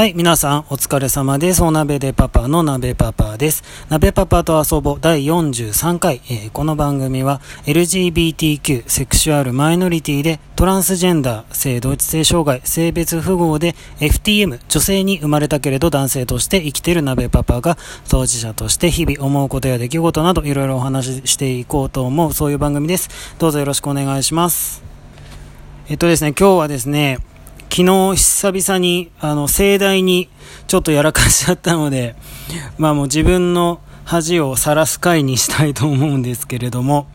はい、皆さんお疲れ様です。お鍋でパパの鍋パパです。鍋パパと遊ぼう第43回、えー、この番組は LGBTQ、セクシュアルマイノリティでトランスジェンダー、性同一性障害、性別符号で FTM、女性に生まれたけれど男性として生きている鍋パパが当事者として日々思うことや出来事などいろいろお話ししていこうと思うそういう番組です。どうぞよろしくお願いします。えっとですね、今日はですね、昨日久々に、あの、盛大にちょっとやらかしちゃったので、まあもう自分の恥を晒す回にしたいと思うんですけれども、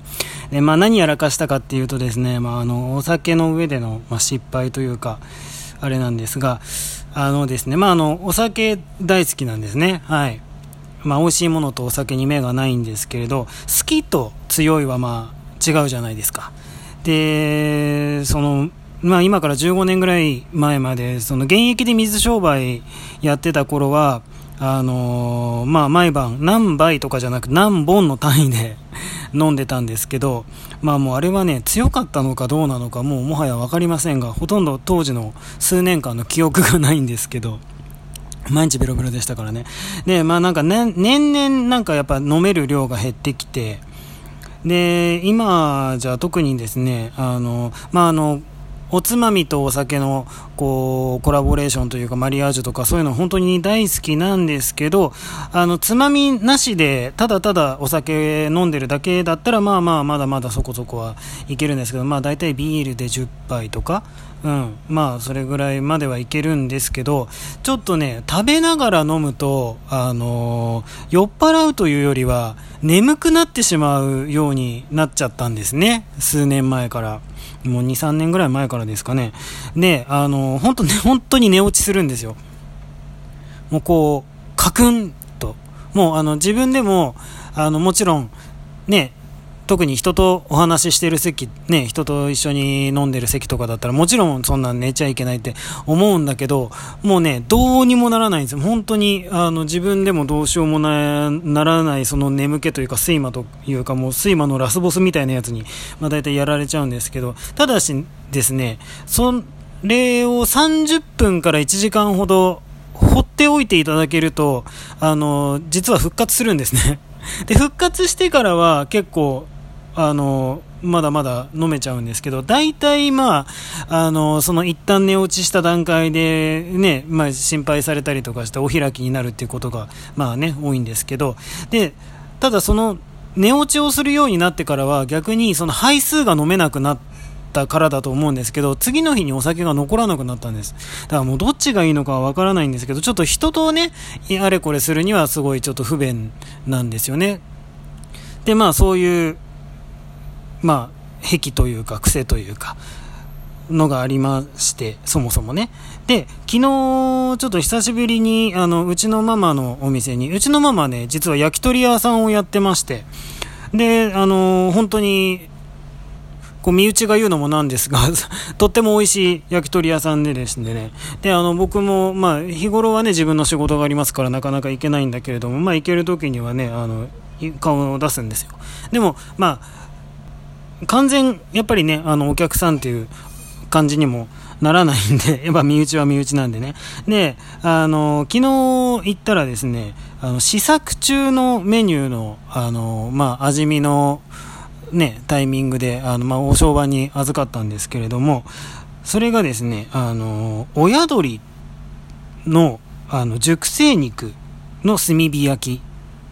でまあ何やらかしたかっていうとですね、まああの、お酒の上での、まあ、失敗というか、あれなんですが、あのですね、まああの、お酒大好きなんですね。はい。まあ美味しいものとお酒に目がないんですけれど、好きと強いはまあ違うじゃないですか。で、その、まあ、今から15年ぐらい前までその現役で水商売やってた頃はあのー、まあ、毎晩何杯とかじゃなく何本の単位で 飲んでたんですけど、まあ、もうあれはね強かったのかどうなのかもうもはや分かりませんがほとんど当時の数年間の記憶がないんですけど。毎日ベロベロでしたからね。で、まあなんかね、年々なんかやっぱ飲める量が減ってきて、で、今じゃ特にですね、あの、まああの、おつまみとお酒のこうコラボレーションというかマリアージュとかそういうの本当に大好きなんですけどあのつまみなしでただただお酒飲んでるだけだったらまあまあまだまだそこそこはいけるんですけどまあ大体ビールで10杯とかうん、まあそれぐらいまではいけるんですけどちょっとね食べながら飲むと、あの、酔っ払うというよりは眠くなってしまうようになっちゃったんですね。数年前から。もう2、3年ぐらい前からですかね。で、あの、本当ね、本当に寝落ちするんですよ。もうこう、カクンと。もうあの、自分でも、あの、もちろん、ね、特に人とお話ししてる席、ね、人と一緒に飲んでる席とかだったら、もちろんそんな寝ちゃいけないって思うんだけど、もうね、どうにもならないんですよ。本当に、あの、自分でもどうしようもなならない、その眠気というか、睡魔というか、もう睡魔のラスボスみたいなやつに、まあ大体やられちゃうんですけど、ただしですね、それを30分から1時間ほど放っておいていただけると、あの、実は復活するんですね。で、復活してからは結構、あのまだまだ飲めちゃうんですけど、大体、まあ、あの、その一旦寝落ちした段階で、ね、まあ、心配されたりとかして、お開きになるっていうことが、まあね、多いんですけど、で、ただその、寝落ちをするようになってからは、逆にその杯数が飲めなくなったからだと思うんですけど、次の日にお酒が残らなくなったんです。だからもうどっちがいいのかはわからないんですけど、ちょっと人とね、あれこれするにはすごいちょっと不便なんですよね。で、まあそういう、まあ、癖というか癖というか、のがありまして、そもそもね。で、昨日、ちょっと久しぶりに、あの、うちのママのお店に、うちのママね、実は焼き鳥屋さんをやってまして、で、あの、本当に、こう、身内が言うのもなんですが とっても美味しい焼き鳥屋さんでですね、で、あの、僕も、まあ、日頃はね、自分の仕事がありますから、なかなか行けないんだけれども、まあ、行ける時にはね、あの、顔を出すんですよ。でも、まあ、完全、やっぱりね、あの、お客さんっていう感じにもならないんで、やっぱ身内は身内なんでね。で、あの、昨日行ったらですね、あの、試作中のメニューの、あの、まあ、味見の、ね、タイミングで、あの、まあ、お商売に預かったんですけれども、それがですね、あの、親鳥の、あの、熟成肉の炭火焼き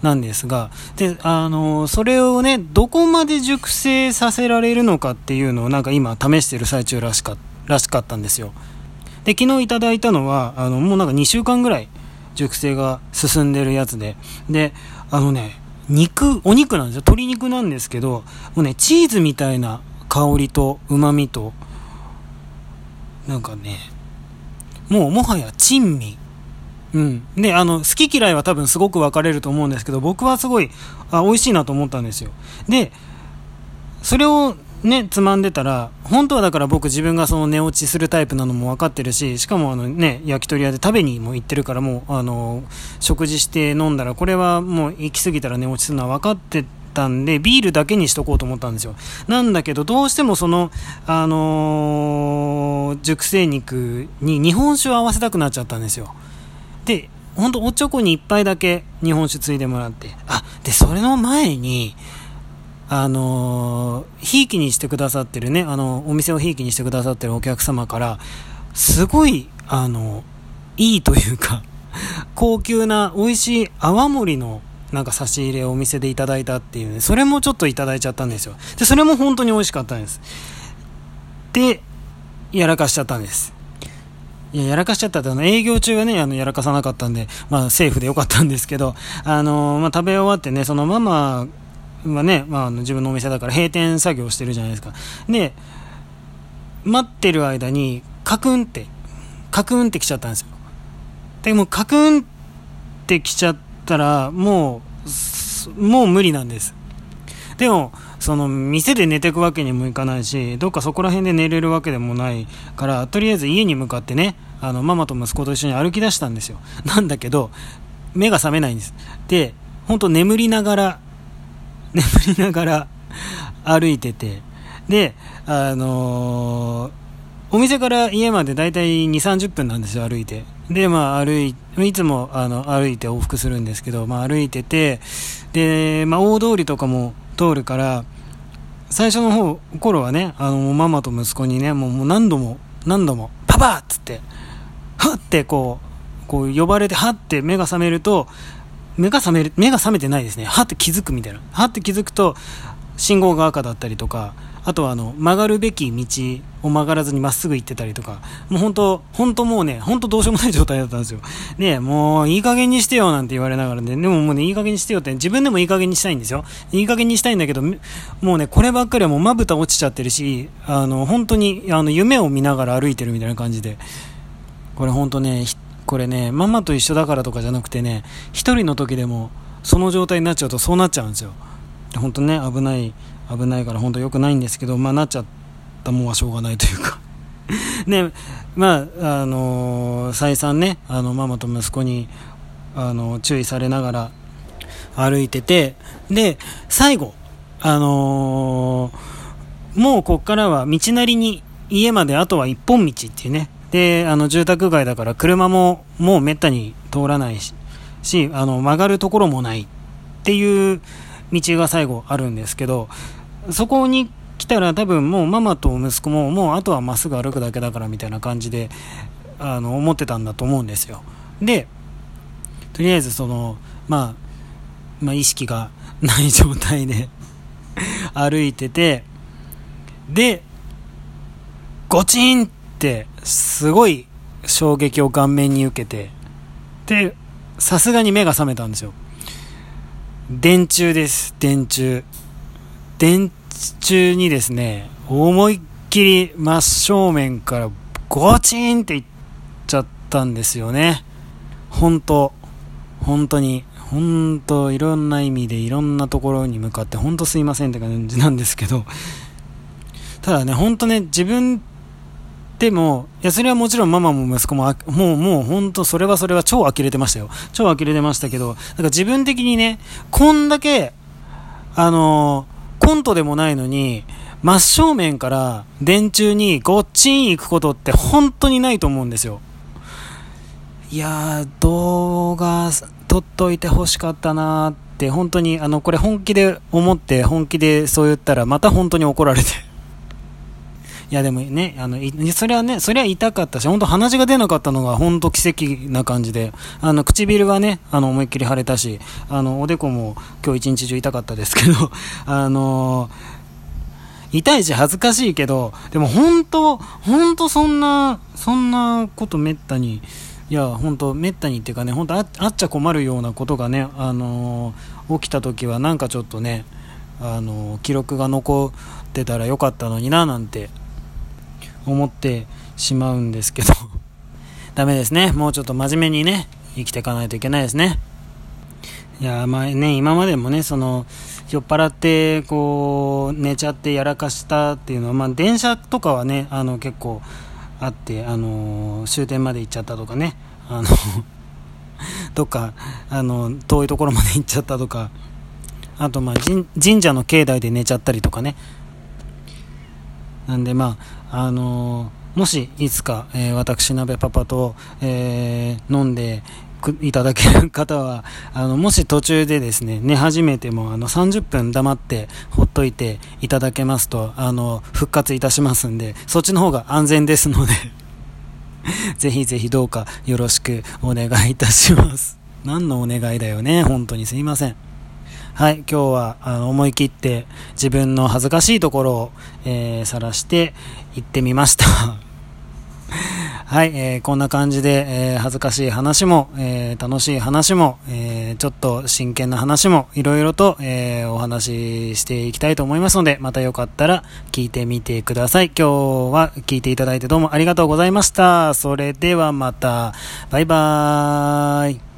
なんですが、で、あの、それをね、どこまで熟成させられるのかっていうのをなんか今試してる最中らしからしかったんですよ。で、昨日いただいたのは、あの、もうなんか2週間ぐらい熟成が進んでるやつで、で、あのね、肉、お肉なんですよ。鶏肉なんですけど、もうね、チーズみたいな香りと旨味と、なんかね、もうもはや珍味うん。で、あの、好き嫌いは多分すごく分かれると思うんですけど、僕はすごい、あ、美味しいなと思ったんですよ。で、それをね、つまんでたら、本当はだから僕自分がその寝落ちするタイプなのも分かってるし、しかもあのね、焼き鳥屋で食べにも行ってるからもう、あの、食事して飲んだら、これはもう行き過ぎたら寝落ちするのは分かってたんで、ビールだけにしとこうと思ったんですよ。なんだけど、どうしてもその、あのー、熟成肉に日本酒を合わせたくなっちゃったんですよ。で、ほんとおちょこに1杯だけ日本酒ついでもらって、あ、で、それの前に、あのひいきにしてくださってるね、あの、お店をひいきにしてくださってるお客様から、すごい、あの、いいというか、高級な美味しい泡盛のなんか差し入れをお店でいただいたっていう、ね、それもちょっといただいちゃったんですよ。で、それも本当に美味しかったんです。で、やらかしちゃったんです。いや、やらかしちゃったって、あの、営業中はね、あの、やらかさなかったんで、まあ、セーフでよかったんですけど、あのまあ、食べ終わってね、そのママはね、まあの、自分のお店だから閉店作業してるじゃないですか。で、待ってる間に、カクンって、カクンって来ちゃったんですよ。でも、カクンって来ちゃったら、もう、もう無理なんです。でも、その店で寝てくわけにもいかないしどっかそこら辺で寝れるわけでもないからとりあえず家に向かってねあのママと息子と一緒に歩き出したんですよ なんだけど目が覚めないんですで本当眠りながら 眠りながら歩いててであのー、お店から家までだいたい2、30分なんですよ、歩いて。で、まあ、歩い、いつも、あの、歩いて往復するんですけど、まあ、歩いてて、で、まあ、大通りとかも通るから、最初の方、頃はね、あの、ママと息子にね、もうもう何度も、何度も、パパ！っつって、はっ！てこう、こう呼ばれて、はっ！て目が覚めると、目が覚める、目が覚めてないですね。はっ！て気づくみたいな。はって気づくと、信号が赤だったりとか、あとはあの、曲がるべき道を曲がらずにまっすぐ行ってたりとか、もう本当、本当もうね、本当どうしようもない状態だったんですよ。ねもういい加減にしてよなんて言われながらね、でももうね、いい加減にしてよって自分でもいい加減にしたいんですよ。いい加減にしたいんだけど、もうね、こればっかりはもうまぶた落ちちゃってるし、あの、本当に、あの、夢を見ながら歩いてるみたいな感じで、これ本当ね、これね、ママと一緒だからとかじゃなくてね、一人の時でも、その状態になっちゃうとそうなっちゃうんですよ。本当ね、危ない危ないから本当良くないんですけど、まあ、なっちゃったもんはしょうがないというか。ね、まあ、あのー、再三ね、あの、ママと息子に、あの、注意されながら歩いてて、で、最後、あのー、もうこっからは道なりに家まであとは一本道っていうね、で、あの、住宅街だから車ももうめったに通らないし、しあの、曲がるところもないっていう道が最後あるんですけど、そこに来たら多分もうママと息子ももうあとはまっすぐ歩くだけだからみたいな感じであの思ってたんだと思うんですよ。でとりあえずその、まあ、まあ意識がない状態で 歩いててでゴチンってすごい衝撃を顔面に受けてでさすがに目が覚めたんですよ。電柱です。電柱。電柱にですね、思いっきり真正面からゴチンっていっちゃったんですよね。本当。本当に、本当いろんな意味でいろんなところに向かって本当すいませんって感じなんですけど、ただね、本当ね、自分でも、いや、それはもちろんママも息子も、もう、もう本当それはそれは超呆れてましたよ。超呆れてましたけど、なんか自分的にね、こんだけ、あのコントでもないのに、真正面から電柱にごっちん行くことって本当にないと思うんですよ。いやー、動画撮っといて欲しかったなーって、本当に、あの、これ本気で思って、本気でそう言ったら、また本当に怒られて。いやでもね、あの、それはね、それは痛かったし、本当鼻血が出なかったのが本当奇跡な感じで、あの、唇がね、あの、思いっきり腫れたし、あの、おでこも今日一日中痛かったですけど、あの痛いし恥ずかしいけど、でも本当、本当そんな、そんなことめったに、いや、本当めったにっていうかね、本当ああっちゃ困るようなことがね、あのー、起きた時はなんかちょっとね、あのー、記録が残ってたらよかったのにな、なんて思ってしまうんですけど ダメですね。もうちょっと真面目にね、生きていかないといけないですね。いや、まあね、今までもね、その、酔っ払って、こう、寝ちゃってやらかしたっていうのは、まあ電車とかはね、あの、結構あって、あの、終点まで行っちゃったとかね、あの どっか、あの、遠いところまで行っちゃったとか、あと、まあ、神社の境内で寝ちゃったりとかね。なんで、まあ、あのもしいつか、えー、私鍋パパと、えー、飲んでいただける方は、あの、もし途中でですね、寝始めても、あの、30分黙ってほっといていただけますと、あの、復活いたしますんで、そっちの方が安全ですので ぜひぜひどうかよろしくお願いいたします。何のお願いだよね、本当にすいません。はい、今日はあの思い切って自分の恥ずかしいところを、えー、晒して行ってみました。はい、えー、こんな感じで、えー、恥ずかしい話も、えー、楽しい話も、えちょっと真剣な話も、いろいろと、えお話ししていきたいと思いますので、またよかったら聞いてみてください。今日は聞いていただいてどうもありがとうございました。それではまた、バイバーイ。